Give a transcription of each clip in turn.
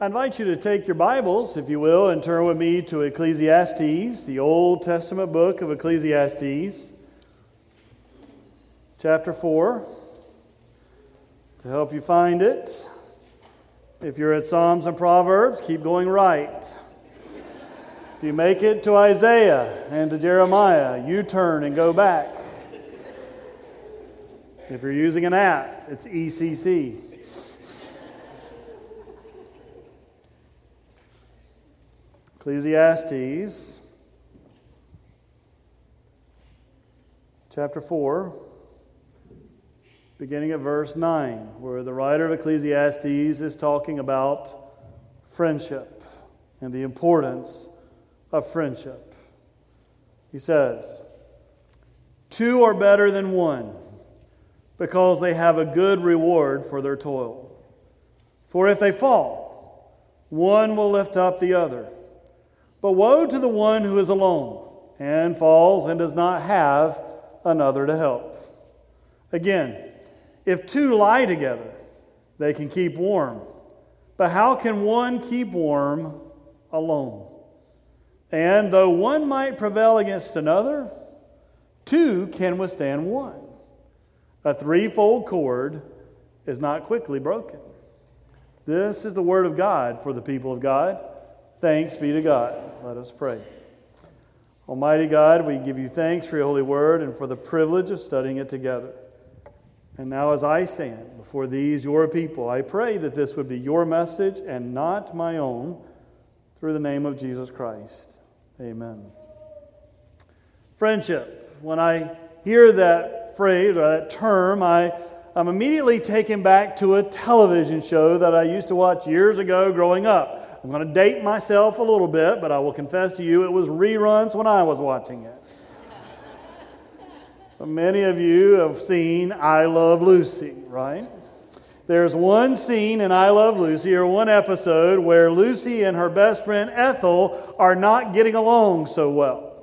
I invite you to take your Bibles, if you will, and turn with me to Ecclesiastes, the Old Testament book of Ecclesiastes, chapter 4. To help you find it, if you're at Psalms and Proverbs, keep going right. If you make it to Isaiah and to Jeremiah, you turn and go back. If you're using an app, it's ECC. Ecclesiastes chapter 4, beginning at verse 9, where the writer of Ecclesiastes is talking about friendship and the importance of friendship. He says, Two are better than one because they have a good reward for their toil. For if they fall, one will lift up the other. But woe to the one who is alone and falls and does not have another to help. Again, if two lie together, they can keep warm. But how can one keep warm alone? And though one might prevail against another, two can withstand one. A threefold cord is not quickly broken. This is the word of God for the people of God. Thanks be to God. Let us pray. Almighty God, we give you thanks for your holy word and for the privilege of studying it together. And now, as I stand before these, your people, I pray that this would be your message and not my own, through the name of Jesus Christ. Amen. Friendship. When I hear that phrase or that term, I, I'm immediately taken back to a television show that I used to watch years ago growing up. I'm going to date myself a little bit, but I will confess to you it was reruns when I was watching it. Many of you have seen I Love Lucy, right? There's one scene in I Love Lucy, or one episode, where Lucy and her best friend Ethel are not getting along so well.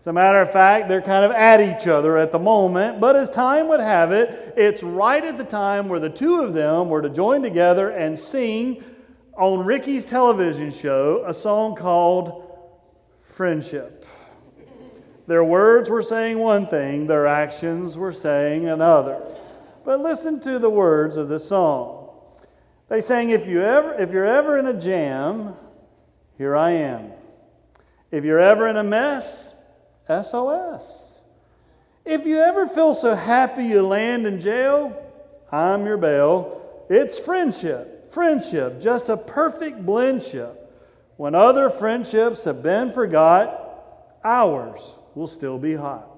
As a matter of fact, they're kind of at each other at the moment, but as time would have it, it's right at the time where the two of them were to join together and sing on Ricky's television show a song called Friendship. Their words were saying one thing, their actions were saying another. But listen to the words of the song. They sang, if, you ever, if you're ever in a jam, here I am. If you're ever in a mess, SOS. If you ever feel so happy you land in jail, I'm your bail. It's friendship friendship, just a perfect blendship. When other friendships have been forgot, ours will still be hot.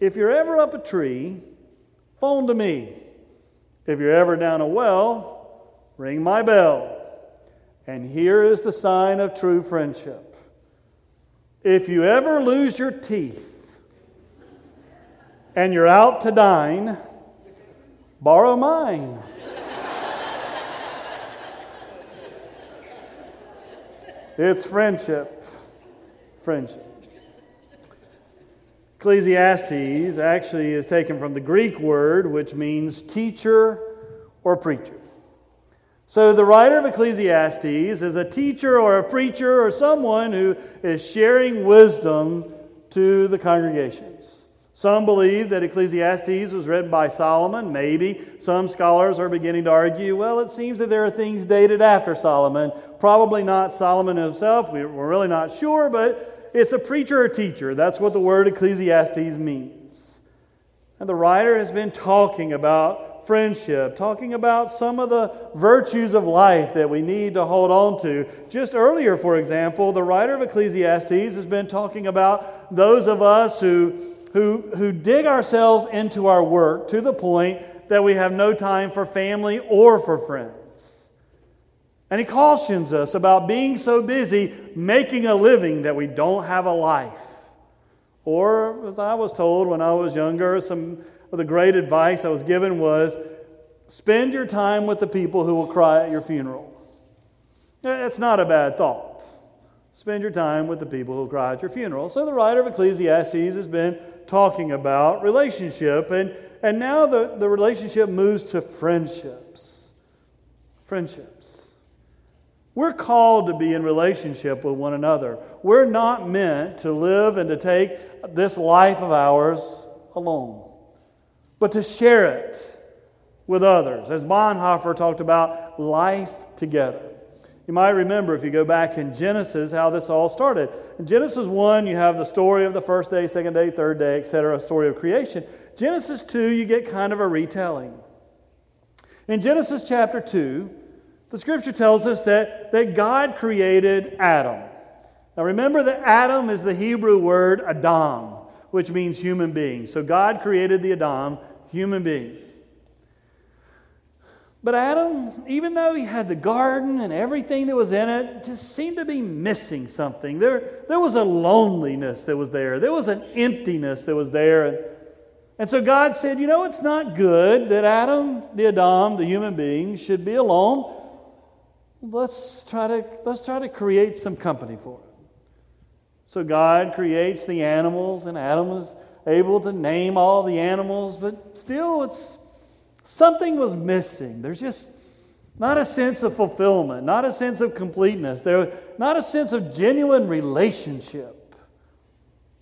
If you're ever up a tree, phone to me. If you're ever down a well, ring my bell. And here is the sign of true friendship. If you ever lose your teeth and you're out to dine, borrow mine. It's friendship. Friendship. Ecclesiastes actually is taken from the Greek word which means teacher or preacher. So the writer of Ecclesiastes is a teacher or a preacher or someone who is sharing wisdom to the congregations. Some believe that Ecclesiastes was written by Solomon, maybe. Some scholars are beginning to argue, well, it seems that there are things dated after Solomon. Probably not Solomon himself. We're really not sure, but it's a preacher or teacher. That's what the word Ecclesiastes means. And the writer has been talking about friendship, talking about some of the virtues of life that we need to hold on to. Just earlier, for example, the writer of Ecclesiastes has been talking about those of us who who, who dig ourselves into our work to the point that we have no time for family or for friends. And he cautions us about being so busy making a living that we don't have a life. Or, as I was told when I was younger, some of the great advice I was given was spend your time with the people who will cry at your funeral. It's not a bad thought. Spend your time with the people who cry at your funeral. So the writer of Ecclesiastes has been talking about relationship, and, and now the, the relationship moves to friendships. Friendships. We're called to be in relationship with one another. We're not meant to live and to take this life of ours alone, but to share it with others. As Bonhoeffer talked about life together. You might remember if you go back in Genesis how this all started. In Genesis 1, you have the story of the first day, second day, third day, etc., story of creation. Genesis 2, you get kind of a retelling. In Genesis chapter 2, the scripture tells us that, that God created Adam. Now remember that Adam is the Hebrew word Adam, which means human being. So God created the Adam, human beings. But Adam, even though he had the garden and everything that was in it, just seemed to be missing something. There, there was a loneliness that was there, there was an emptiness that was there. And, and so God said, You know, it's not good that Adam, the Adam, the human being, should be alone. Let's try to, let's try to create some company for him. So God creates the animals, and Adam is able to name all the animals, but still it's Something was missing. There's just not a sense of fulfillment, not a sense of completeness, there, not a sense of genuine relationship.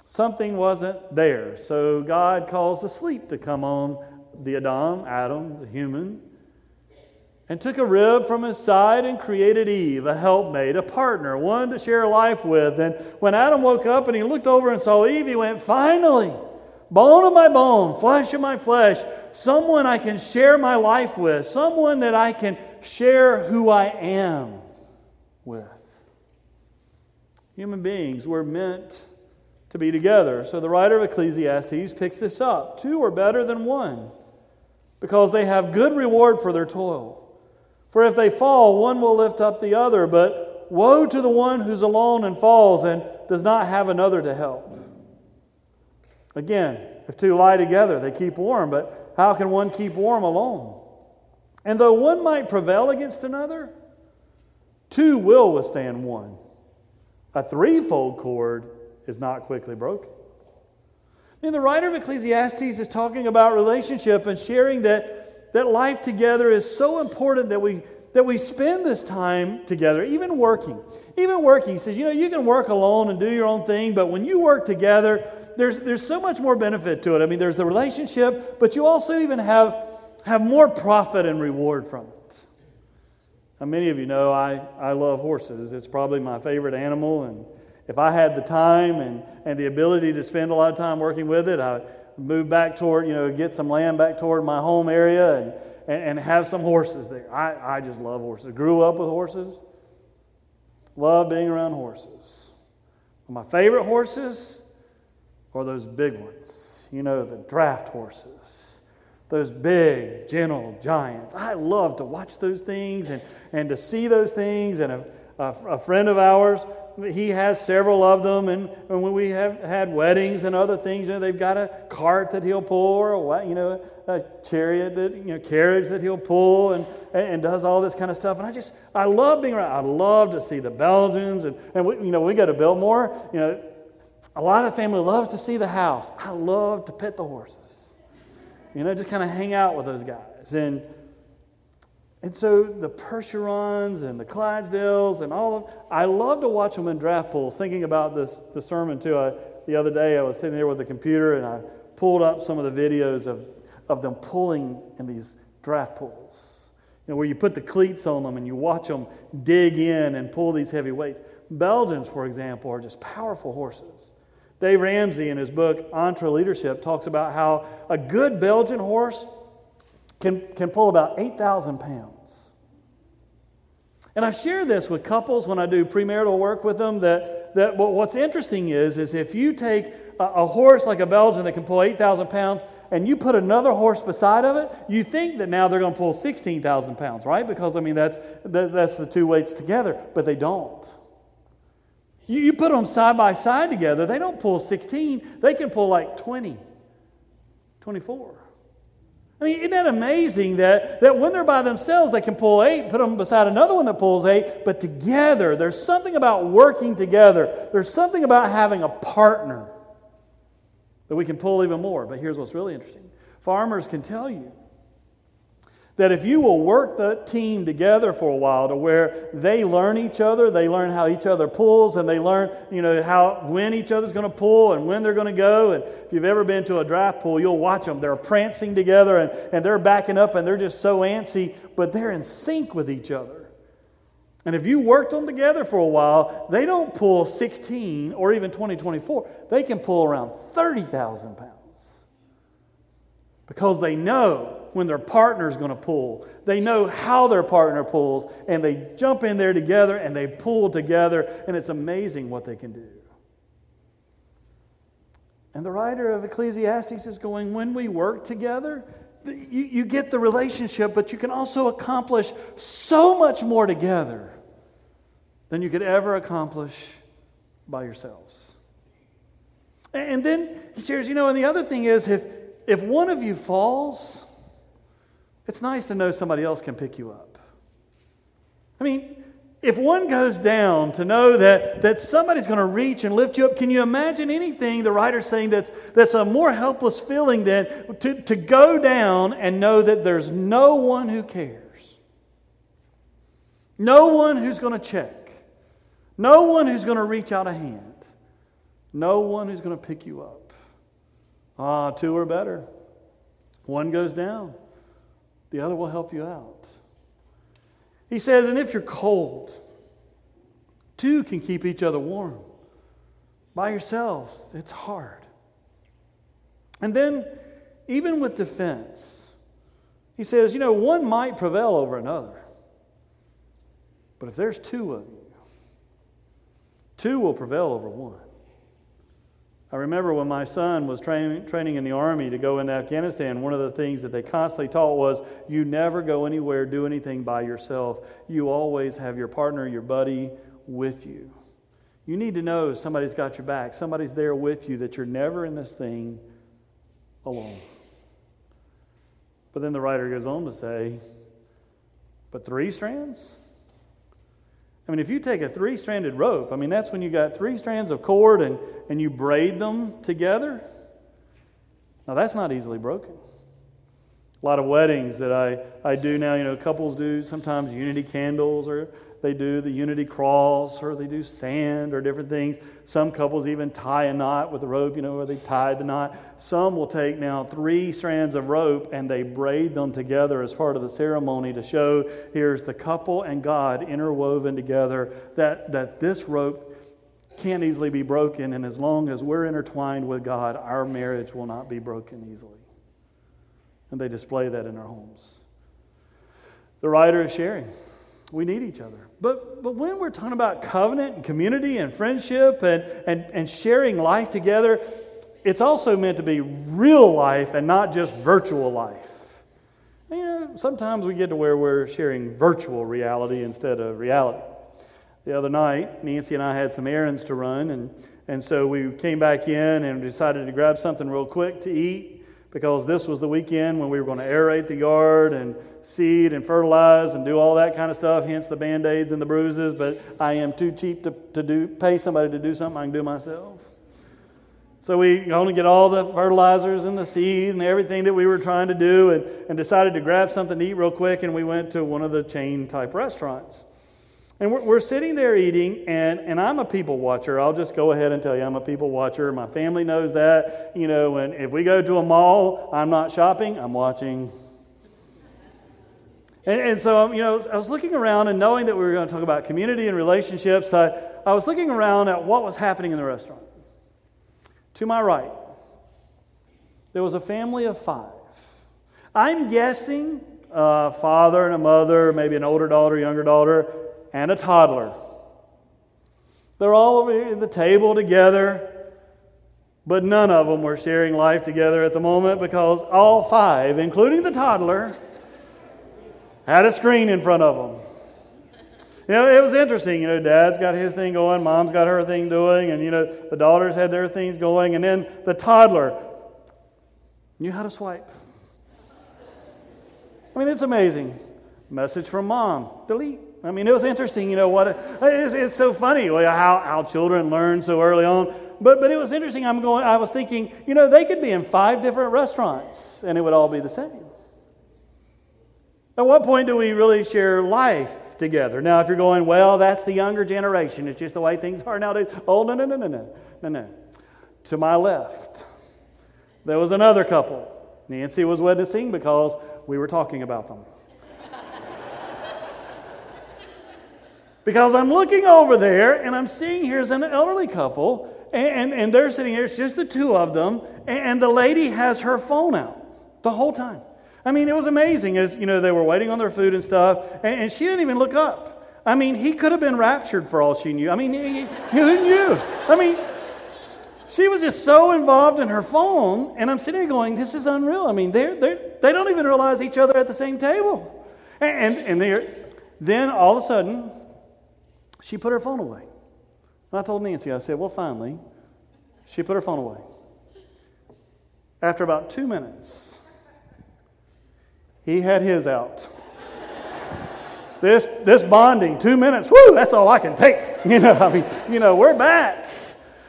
Something wasn't there. So God calls the sleep to come on the Adam, Adam, the human, and took a rib from his side and created Eve, a helpmate, a partner, one to share life with. And when Adam woke up and he looked over and saw Eve, he went, Finally, bone of my bone, flesh of my flesh someone I can share my life with, someone that I can share who I am with. Human beings were meant to be together. So the writer of Ecclesiastes picks this up. Two are better than one because they have good reward for their toil. For if they fall, one will lift up the other, but woe to the one who's alone and falls and does not have another to help. Again, if two lie together, they keep warm, but how can one keep warm alone? And though one might prevail against another, two will withstand one. A threefold cord is not quickly broken. Mean, the writer of Ecclesiastes is talking about relationship and sharing that, that life together is so important that we, that we spend this time together, even working. Even working. He says, you know, you can work alone and do your own thing, but when you work together, there's, there's so much more benefit to it. I mean, there's the relationship, but you also even have, have more profit and reward from it. Now, many of you know I, I love horses. It's probably my favorite animal, and if I had the time and, and the ability to spend a lot of time working with it, I would move back toward, you know, get some land back toward my home area and, and, and have some horses there. I, I just love horses. Grew up with horses. Love being around horses. My favorite horses or those big ones, you know, the draft horses, those big, gentle giants. I love to watch those things and, and to see those things. And a, a, a friend of ours, he has several of them. And, and when we have had weddings and other things, you know, they've got a cart that he'll pull or a, you know, a chariot that, you know, carriage that he'll pull and, and does all this kind of stuff. And I just, I love being around. I love to see the Belgians. And, and we, you know, we go to Biltmore, you know, a lot of family loves to see the house. I love to pet the horses. You know, just kind of hang out with those guys. And and so the Percherons and the Clydesdales and all of I love to watch them in draft pulls. Thinking about this the sermon too. I, the other day I was sitting there with the computer and I pulled up some of the videos of, of them pulling in these draft pulls. You know, where you put the cleats on them and you watch them dig in and pull these heavy weights. Belgians, for example, are just powerful horses. Dave Ramsey, in his book EntreLeadership, talks about how a good Belgian horse can, can pull about 8,000 pounds. And I share this with couples when I do premarital work with them that, that what's interesting is, is if you take a, a horse like a Belgian that can pull 8,000 pounds and you put another horse beside of it, you think that now they're going to pull 16,000 pounds, right? Because, I mean, that's, that, that's the two weights together, but they don't. You, you put them side by side together, they don't pull 16, they can pull like 20, 24. I mean, isn't that amazing that, that when they're by themselves, they can pull eight, put them beside another one that pulls eight, but together, there's something about working together. There's something about having a partner that we can pull even more. But here's what's really interesting farmers can tell you that if you will work the team together for a while to where they learn each other, they learn how each other pulls, and they learn, you know, how when each other's going to pull and when they're going to go. And if you've ever been to a draft pull, you'll watch them. They're prancing together and, and they're backing up and they're just so antsy, but they're in sync with each other. And if you worked them together for a while, they don't pull 16 or even 20, 24. They can pull around 30,000 pounds because they know when their partner is going to pull. They know how their partner pulls, and they jump in there together and they pull together, and it's amazing what they can do. And the writer of Ecclesiastes is going, when we work together, you, you get the relationship, but you can also accomplish so much more together than you could ever accomplish by yourselves. And then he shares, you know, and the other thing is if, if one of you falls, it's nice to know somebody else can pick you up. I mean, if one goes down, to know that, that somebody's going to reach and lift you up, can you imagine anything the writer's saying that's, that's a more helpless feeling than to, to go down and know that there's no one who cares? No one who's going to check. No one who's going to reach out a hand. No one who's going to pick you up. Ah, two are better. One goes down, the other will help you out. He says, and if you're cold, two can keep each other warm. By yourselves, it's hard. And then, even with defense, he says, you know, one might prevail over another. But if there's two of you, two will prevail over one. I remember when my son was train, training in the Army to go into Afghanistan, one of the things that they constantly taught was you never go anywhere, do anything by yourself. You always have your partner, your buddy with you. You need to know somebody's got your back, somebody's there with you, that you're never in this thing alone. But then the writer goes on to say, but three strands? I mean, if you take a three stranded rope, I mean, that's when you got three strands of cord and, and you braid them together. Now, that's not easily broken. A lot of weddings that I, I do now, you know, couples do sometimes unity candles or they do the unity cross or they do sand or different things. Some couples even tie a knot with a rope, you know, where they tie the knot. Some will take now three strands of rope and they braid them together as part of the ceremony to show here's the couple and God interwoven together, that, that this rope can't easily be broken. And as long as we're intertwined with God, our marriage will not be broken easily. And they display that in our homes. The writer is sharing. We need each other. But, but when we're talking about covenant and community and friendship and, and, and sharing life together, it's also meant to be real life and not just virtual life. You know, sometimes we get to where we're sharing virtual reality instead of reality. The other night, Nancy and I had some errands to run, and, and so we came back in and decided to grab something real quick to eat because this was the weekend when we were going to aerate the yard and seed and fertilize and do all that kind of stuff, hence the band aids and the bruises. But I am too cheap to, to do, pay somebody to do something I can do myself. So we only get all the fertilizers and the seed and everything that we were trying to do and, and decided to grab something to eat real quick. And we went to one of the chain type restaurants. And we're, we're, sitting there eating, and, and I'm a people watcher. I'll just go ahead and tell you I'm a people watcher. My family knows that. You know, and if we go to a mall, I'm not shopping, I'm watching. And, and so, um, you know, I was looking around and knowing that we were going to talk about community and relationships, I, I was looking around at what was happening in the restaurant. To my right, there was a family of five. I'm guessing a father and a mother, maybe an older daughter, younger daughter, and a toddler. They're all over at the table together, but none of them were sharing life together at the moment because all five, including the toddler, had a screen in front of them. You know, it was interesting. You know, dad's got his thing going, mom's got her thing doing, and, you know, the daughters had their things going, and then the toddler knew how to swipe. I mean, it's amazing. Message from mom, delete. I mean, it was interesting, you know, what it's, it's so funny how, how children learn so early on. But, but it was interesting. I'm going, I was thinking, you know, they could be in five different restaurants and it would all be the same. At what point do we really share life together? Now, if you're going, well, that's the younger generation, it's just the way things are nowadays. Oh, no, no, no, no, no, no, no. To my left, there was another couple. Nancy was witnessing because we were talking about them. Because I'm looking over there and I'm seeing here's an elderly couple, and, and, they're sitting here, it's just the two of them, and the lady has her phone out the whole time. I mean, it was amazing as, you know, they were waiting on their food and stuff, and, and she didn't even look up. I mean, he could have been raptured for all she knew. I mean, who knew? I mean, she was just so involved in her phone, and I'm sitting there going, this is unreal. I mean, they're, they're, they don't even realize each other at the same table. And, and, and then all of a sudden, she put her phone away. And I told Nancy, I said, well, finally, she put her phone away. After about two minutes, he had his out. this, this bonding, two minutes, whoo, that's all I can take. You know, I mean, you know, we're back.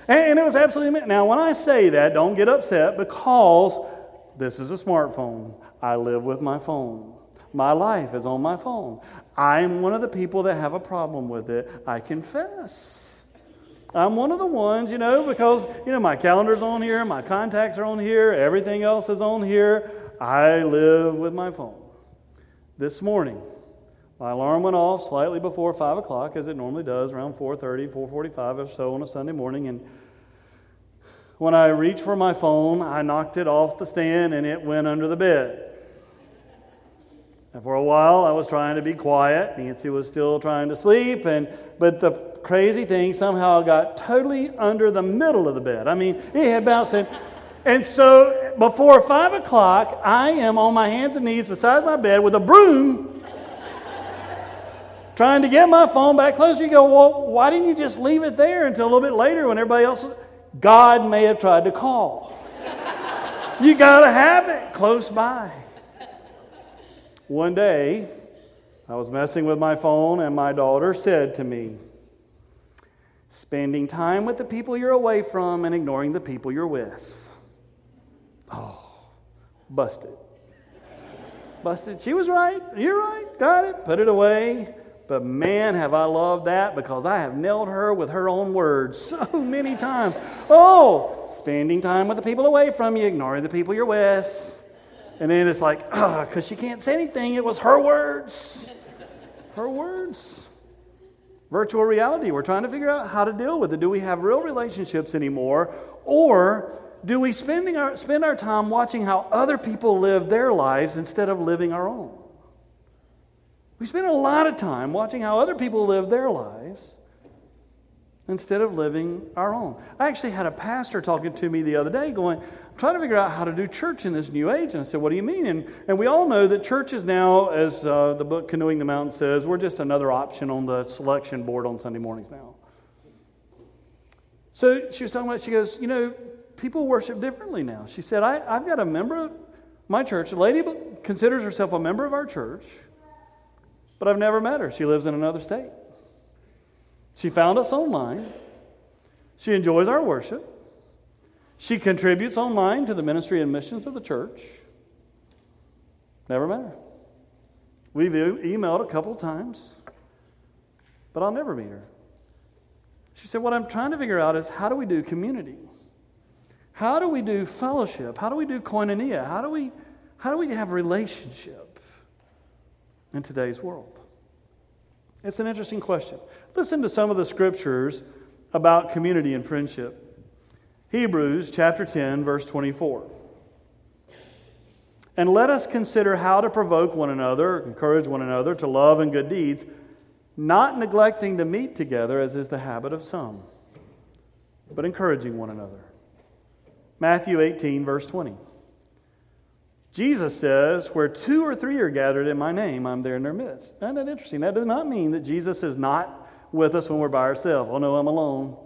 And, and it was absolutely, now when I say that, don't get upset because this is a smartphone. I live with my phone. My life is on my phone. I'm one of the people that have a problem with it. I confess. I'm one of the ones, you know, because, you know, my calendar's on here, my contacts are on here, everything else is on here. I live with my phone. This morning, my alarm went off slightly before 5 o'clock, as it normally does, around 4.30, 4.45 or so on a Sunday morning. And when I reached for my phone, I knocked it off the stand and it went under the bed. And for a while, I was trying to be quiet. Nancy was still trying to sleep, and but the crazy thing somehow got totally under the middle of the bed. I mean, it had bounced in. And so before five o'clock, I am on my hands and knees beside my bed with a broom trying to get my phone back closer. You go, well, why didn't you just leave it there until a little bit later when everybody else? God may have tried to call. you got to have it close by. One day, I was messing with my phone, and my daughter said to me, Spending time with the people you're away from and ignoring the people you're with. Oh, busted. Busted. She was right. You're right. Got it. Put it away. But man, have I loved that because I have nailed her with her own words so many times. Oh, spending time with the people away from you, ignoring the people you're with. And then it's like, because she can't say anything. It was her words. Her words. Virtual reality. We're trying to figure out how to deal with it. Do we have real relationships anymore? Or do we spending our, spend our time watching how other people live their lives instead of living our own? We spend a lot of time watching how other people live their lives instead of living our own. I actually had a pastor talking to me the other day going, I'm trying to figure out how to do church in this new age. And I said, What do you mean? And, and we all know that church is now, as uh, the book Canoeing the Mountain says, we're just another option on the selection board on Sunday mornings now. So she was talking about, she goes, You know, people worship differently now. She said, I, I've got a member of my church, a lady considers herself a member of our church but I've never met her. She lives in another state. She found us online. She enjoys our worship. She contributes online to the ministry and missions of the church. Never met her. We've emailed a couple times, but I'll never meet her. She said, What I'm trying to figure out is how do we do community? How do we do fellowship? How do we do koinonia? How do we, how do we have relationship? in today's world? It's an interesting question. Listen to some of the scriptures about community and friendship. Hebrews chapter 10, verse 24. And let us consider how to provoke one another, encourage one another to love and good deeds, not neglecting to meet together as is the habit of some, but encouraging one another. Matthew 18, verse 20. Jesus says, Where two or three are gathered in my name, I'm there in their midst. Isn't that interesting? That does not mean that Jesus is not with us when we're by ourselves. Oh, no, I'm alone.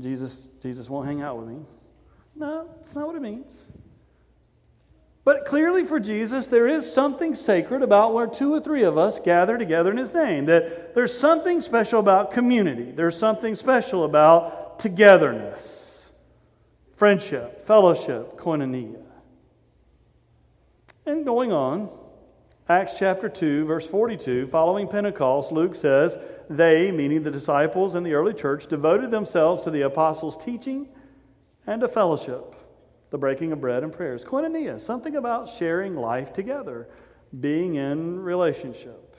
Jesus, Jesus won't hang out with me. No, that's not what it means. But clearly for Jesus, there is something sacred about where two or three of us gather together in His name. That there's something special about community, there's something special about togetherness, friendship, fellowship, koinonia. And going on, Acts chapter 2, verse 42, following Pentecost, Luke says, They, meaning the disciples in the early church, devoted themselves to the apostles' teaching and to fellowship, the breaking of bread and prayers. Koinonia, something about sharing life together, being in relationship.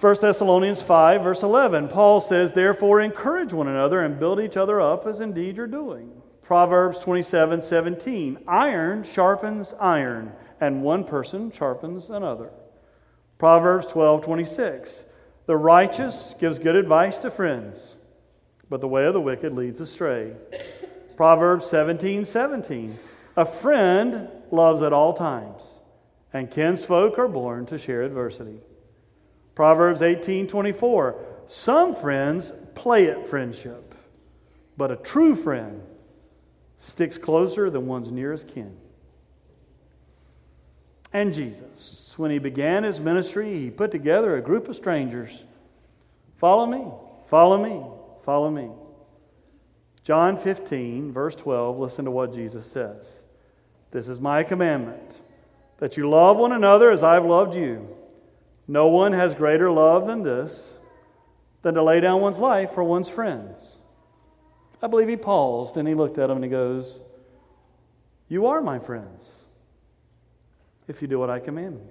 1 Thessalonians 5, verse 11, Paul says, Therefore, encourage one another and build each other up as indeed you're doing. Proverbs 27, 17, Iron sharpens iron and one person sharpens another. Proverbs 12 26. The righteous gives good advice to friends, but the way of the wicked leads astray. Proverbs 17 17. A friend loves at all times, and kinsfolk are born to share adversity. Proverbs 18 24. Some friends play at friendship, but a true friend sticks closer than one's nearest kin and Jesus. When he began his ministry, he put together a group of strangers. Follow me, follow me, follow me. John 15, verse 12, listen to what Jesus says. This is my commandment, that you love one another as I've loved you. No one has greater love than this, than to lay down one's life for one's friends. I believe he paused and he looked at them and he goes, You are my friends if you do what I command you.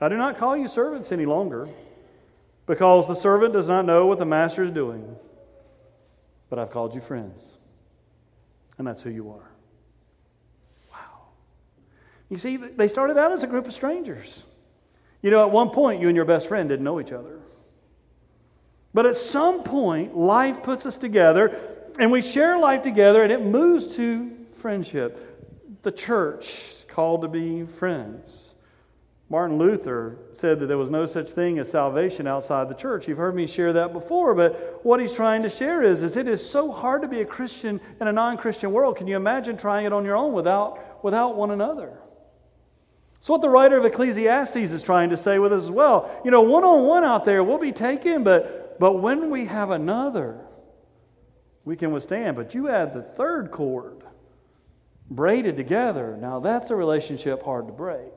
I do not call you servants any longer, because the servant does not know what the master is doing. But I've called you friends. And that's who you are. Wow. You see, they started out as a group of strangers. You know, at one point, you and your best friend didn't know each other. But at some point, life puts us together, and we share life together, and it moves to friendship. The church called to be friends. Martin Luther said that there was no such thing as salvation outside the church. You've heard me share that before, but what he's trying to share is, is it is so hard to be a Christian in a non-Christian world. Can you imagine trying it on your own without, without one another? So what the writer of Ecclesiastes is trying to say with us as well. You know, one-on-one out there we'll be taken, but but when we have another, we can withstand. But you add the third cord braided together. Now, that's a relationship hard to break.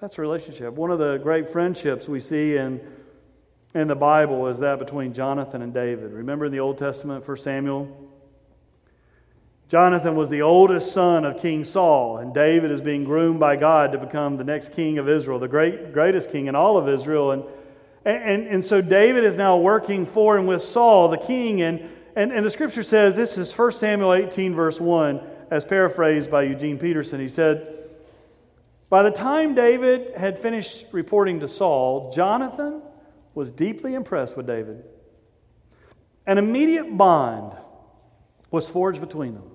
That's a relationship. One of the great friendships we see in, in the Bible is that between Jonathan and David. Remember in the Old Testament for Samuel? Jonathan was the oldest son of King Saul, and David is being groomed by God to become the next king of Israel, the great, greatest king in all of Israel. And, and, and so David is now working for and with Saul, the king, and and, and the scripture says this is 1 Samuel 18, verse 1, as paraphrased by Eugene Peterson. He said, By the time David had finished reporting to Saul, Jonathan was deeply impressed with David. An immediate bond was forged between them.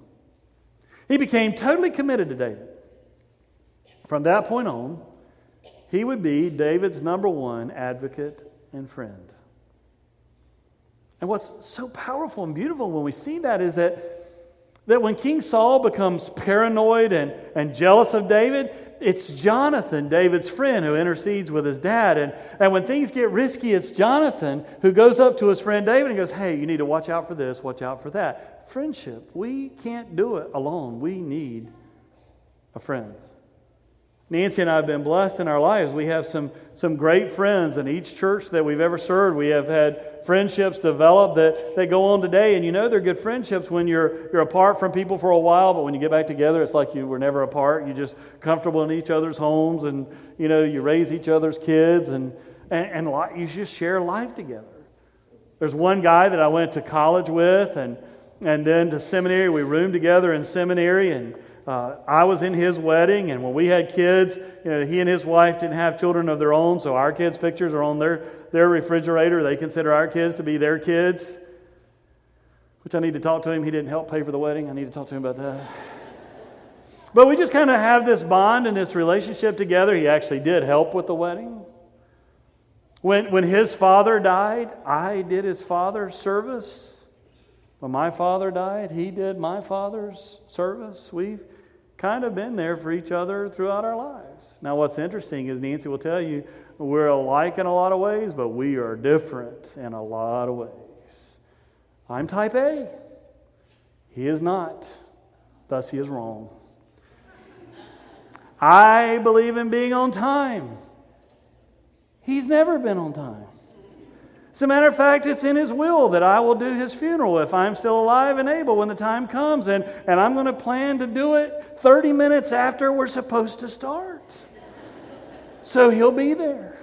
He became totally committed to David. From that point on, he would be David's number one advocate and friend. And what's so powerful and beautiful when we see that is that, that when King Saul becomes paranoid and, and jealous of David, it's Jonathan, David's friend, who intercedes with his dad. And, and when things get risky, it's Jonathan who goes up to his friend David and goes, Hey, you need to watch out for this, watch out for that. Friendship. We can't do it alone. We need a friend. Nancy and I have been blessed in our lives. We have some, some great friends in each church that we've ever served. We have had friendships develop that, that go on today. And you know they're good friendships when you're, you're apart from people for a while, but when you get back together, it's like you were never apart. You're just comfortable in each other's homes and, you know, you raise each other's kids and, and, and you just share life together. There's one guy that I went to college with and, and then to seminary. We roomed together in seminary and uh, I was in his wedding, and when we had kids, you know, he and his wife didn't have children of their own, so our kids' pictures are on their, their refrigerator. They consider our kids to be their kids, which I need to talk to him. He didn't help pay for the wedding. I need to talk to him about that. But we just kind of have this bond and this relationship together. He actually did help with the wedding. When, when his father died, I did his father's service. When my father died, he did my father's service. We've kind of been there for each other throughout our lives. Now, what's interesting is Nancy will tell you we're alike in a lot of ways, but we are different in a lot of ways. I'm type A. He is not. Thus, he is wrong. I believe in being on time. He's never been on time. As a matter of fact, it's in His will that I will do His funeral if I'm still alive and able when the time comes. And, and I'm going to plan to do it 30 minutes after we're supposed to start. So He'll be there.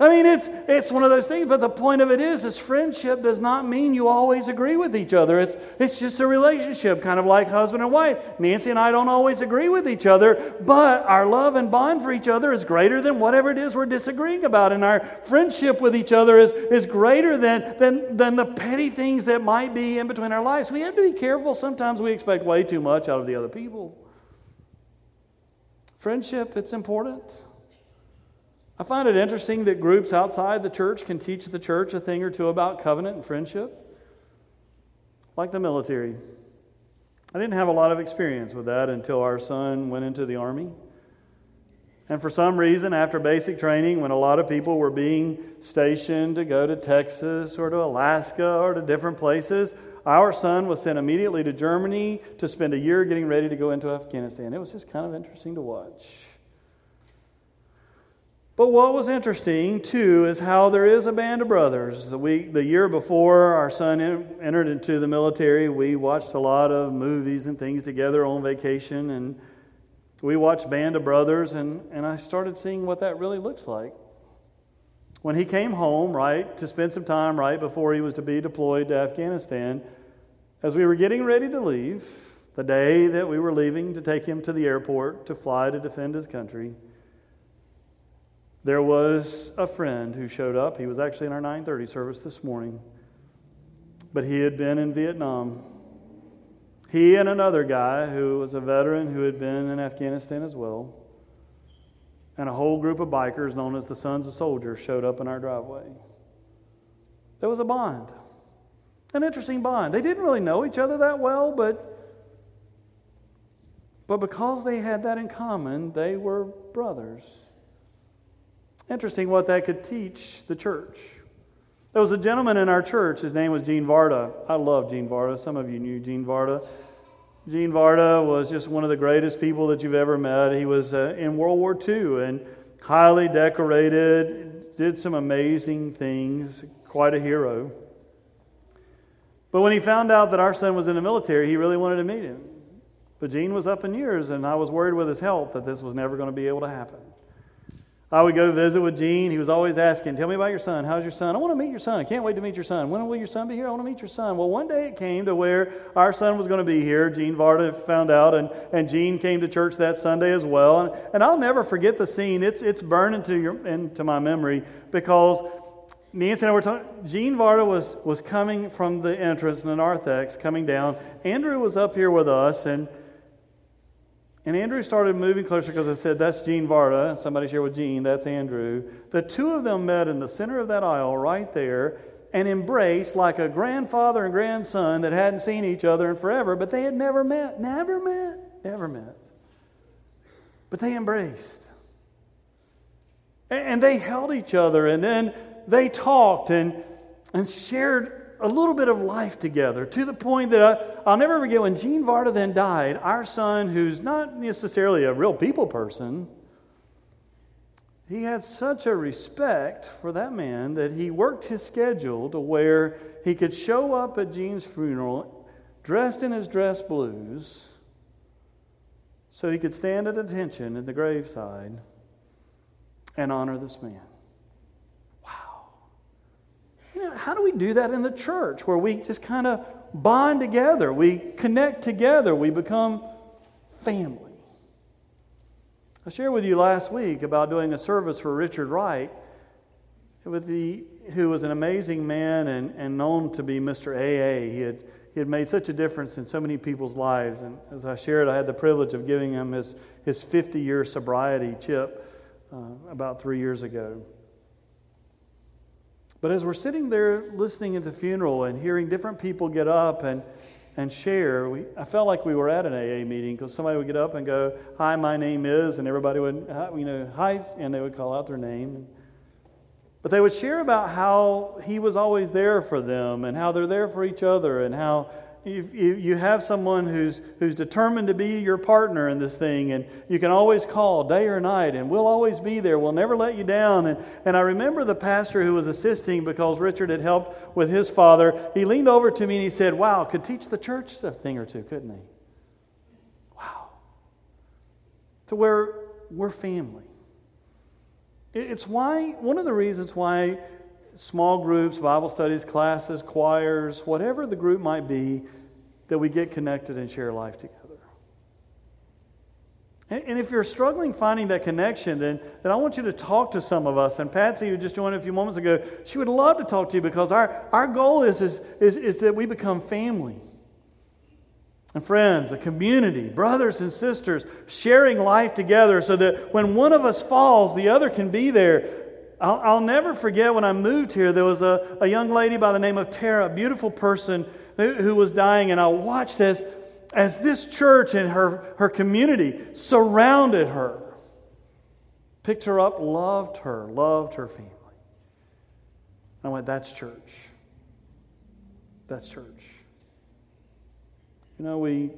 I mean, it's, it's one of those things, but the point of it is, is friendship does not mean you always agree with each other. It's, it's just a relationship, kind of like husband and wife. Nancy and I don't always agree with each other, but our love and bond for each other is greater than whatever it is we're disagreeing about. And our friendship with each other is, is greater than, than, than the petty things that might be in between our lives. We have to be careful. Sometimes we expect way too much out of the other people. Friendship, it's important. I find it interesting that groups outside the church can teach the church a thing or two about covenant and friendship, like the military. I didn't have a lot of experience with that until our son went into the Army. And for some reason, after basic training, when a lot of people were being stationed to go to Texas or to Alaska or to different places, our son was sent immediately to Germany to spend a year getting ready to go into Afghanistan. It was just kind of interesting to watch. But what was interesting, too, is how there is a band of brothers. The, week, the year before our son entered into the military, we watched a lot of movies and things together on vacation, and we watched Band of Brothers, and, and I started seeing what that really looks like. When he came home, right, to spend some time right before he was to be deployed to Afghanistan, as we were getting ready to leave, the day that we were leaving to take him to the airport to fly to defend his country, there was a friend who showed up. He was actually in our 9:30 service this morning. But he had been in Vietnam. He and another guy who was a veteran who had been in Afghanistan as well. And a whole group of bikers known as the Sons of Soldiers showed up in our driveway. There was a bond. An interesting bond. They didn't really know each other that well, but but because they had that in common, they were brothers. Interesting what that could teach the church. There was a gentleman in our church. His name was Gene Varda. I love Gene Varda. Some of you knew Gene Varda. Gene Varda was just one of the greatest people that you've ever met. He was uh, in World War II and highly decorated, did some amazing things, quite a hero. But when he found out that our son was in the military, he really wanted to meet him. But Gene was up in years, and I was worried with his health that this was never going to be able to happen. I would go visit with Gene. He was always asking, Tell me about your son. How's your son? I want to meet your son. I can't wait to meet your son. When will your son be here? I want to meet your son. Well, one day it came to where our son was going to be here. Gene Varda found out, and, and Gene came to church that Sunday as well. And, and I'll never forget the scene. It's, it's burned into, your, into my memory because Nancy and I were talking. Gene Varda was, was coming from the entrance in the narthex, coming down. Andrew was up here with us, and and Andrew started moving closer because I said, That's Gene Varda. Somebody shared with Gene, that's Andrew. The two of them met in the center of that aisle right there and embraced like a grandfather and grandson that hadn't seen each other in forever, but they had never met. Never met. Never met. But they embraced. And they held each other, and then they talked and, and shared a little bit of life together to the point that I, will never forget when Gene Varda then died, our son, who's not necessarily a real people person, he had such a respect for that man that he worked his schedule to where he could show up at Gene's funeral dressed in his dress blues so he could stand at attention at the graveside and honor this man. You know, how do we do that in the church where we just kind of bond together? We connect together. We become family. I shared with you last week about doing a service for Richard Wright, with the, who was an amazing man and, and known to be Mr. AA. He had, he had made such a difference in so many people's lives. And as I shared, I had the privilege of giving him his, his 50 year sobriety chip uh, about three years ago. But as we're sitting there listening at the funeral and hearing different people get up and, and share, we, I felt like we were at an AA meeting because somebody would get up and go, Hi, my name is, and everybody would, you know, hi, and they would call out their name. But they would share about how he was always there for them and how they're there for each other and how you, you, you have someone who's, who's determined to be your partner in this thing, and you can always call day or night, and we'll always be there. We'll never let you down. And, and I remember the pastor who was assisting because Richard had helped with his father. He leaned over to me and he said, Wow, could teach the church a thing or two, couldn't he? Wow. To where we're family. It's why, one of the reasons why small groups, Bible studies, classes, choirs, whatever the group might be, that we get connected and share life together. And, and, if you're struggling finding that connection, then, then I want you to talk to some of us. And Patsy, who just joined a few moments ago, she would love to talk to you because our, our goal is, is, is, is that we become family and friends, a community, brothers and sisters, sharing life together so that when one of us falls, the other can be there I'll, I'll, never forget when I moved here, there was a, a young lady by the name of Tara, a beautiful person who, who was dying, and I watched as, as this church and her, her community surrounded her, picked her up, loved her, loved her family. I went, that's church. That's church. You know, we,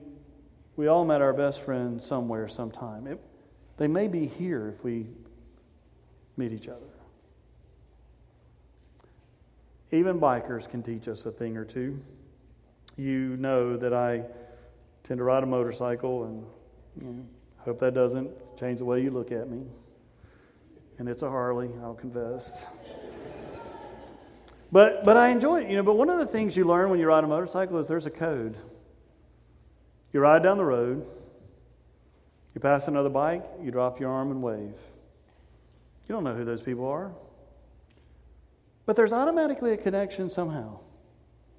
we all met our best friend somewhere, sometime. It, they may be here if we meet each other. Even bikers can teach us a thing or two. You know that I tend to ride a motorcycle, and you know, hope that doesn't change the way you look at me. And it's a Harley, I'll confess. but, but I enjoy it, you know. But one of the things you learn when you ride a motorcycle is there's a code. You ride down the road, you pass another bike, you drop your arm and wave. You don't know who those people are. But there's automatically a connection somehow.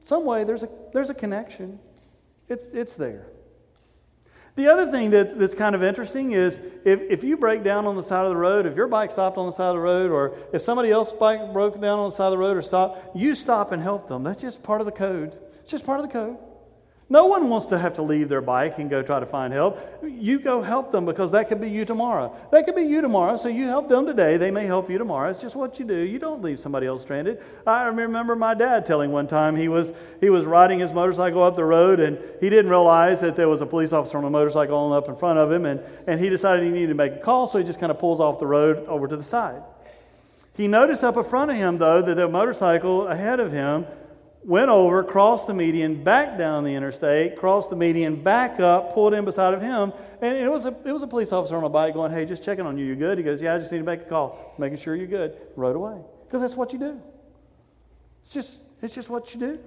Some way there's a, there's a connection. It's, it's there. The other thing that, that's kind of interesting is if, if you break down on the side of the road, if your bike stopped on the side of the road, or if somebody else's bike broke down on the side of the road or stopped, you stop and help them. That's just part of the code. It's just part of the code. No one wants to have to leave their bike and go try to find help. You go help them because that could be you tomorrow. That could be you tomorrow, so you help them today. They may help you tomorrow. It's just what you do. You don't leave somebody else stranded. I remember my dad telling one time he was he was riding his motorcycle up the road and he didn't realize that there was a police officer on a motorcycle on up in front of him and, and he decided he needed to make a call, so he just kind of pulls off the road over to the side. He noticed up in front of him though that the motorcycle ahead of him went over, crossed the median, back down the interstate, crossed the median, back up, pulled in beside of him, and it was a it was a police officer on a bike going, "Hey, just checking on you. You good?" He goes, "Yeah, I just need to make a call, making sure you're good." Rode away because that's what you do. It's just it's just what you do.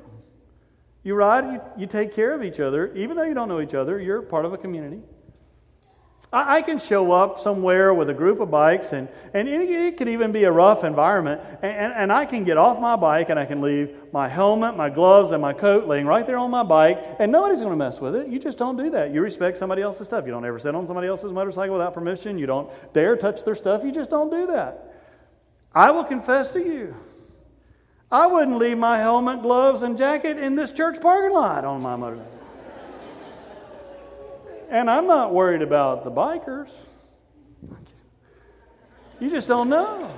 You ride, you, you take care of each other, even though you don't know each other. You're part of a community. I, I can show up somewhere with a group of bikes, and, and it, it could even be a rough environment, and, and, and I can get off my bike and I can leave my helmet, my gloves, and my coat laying right there on my bike, and nobody's going to mess with it. You just don't do that. You respect somebody else's stuff. You don't ever sit on somebody else's motorcycle without permission. You don't dare touch their stuff. You just don't do that. I will confess to you. I wouldn't leave my helmet, gloves, and jacket in this church parking lot on my motorcycle. And I'm not worried about the bikers. You just don't know.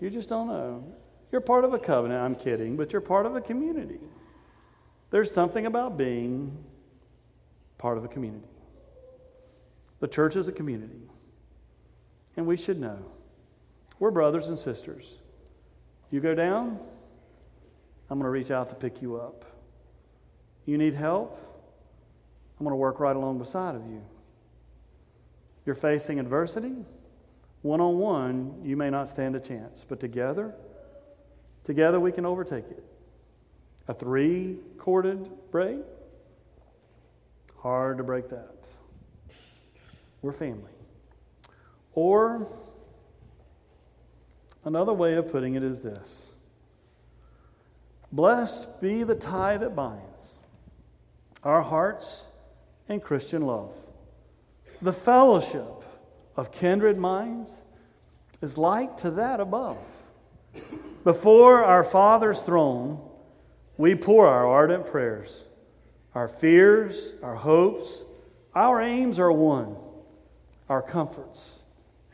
You just don't know. You're part of a covenant. I'm kidding, but you're part of a community. There's something about being part of a community. The church is a community. And we should know. We're brothers and sisters. You go down, I'm going to reach out to pick you up. You need help? I'm going to work right along beside of you. You're facing adversity. One on one, you may not stand a chance, but together, together we can overtake it. A three corded braid, hard to break that. We're family. Or another way of putting it is this Blessed be the tie that binds our hearts and Christian love. The fellowship of kindred minds is like to that above. Before our Father's throne, we pour our ardent prayers. Our fears, our hopes, our aims are one, our comforts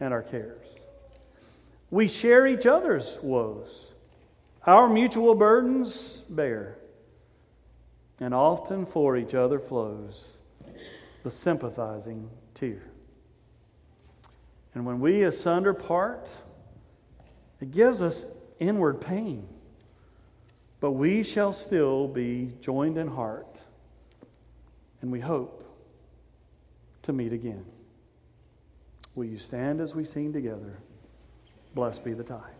and our cares. We share each other's woes, our mutual burdens bear. and often for each other flows the sympathizing tear. And when we asunder part, it gives us inward pain. But we shall still be joined in heart, and we hope to meet again. Will you stand as we sing together? Blessed be the time.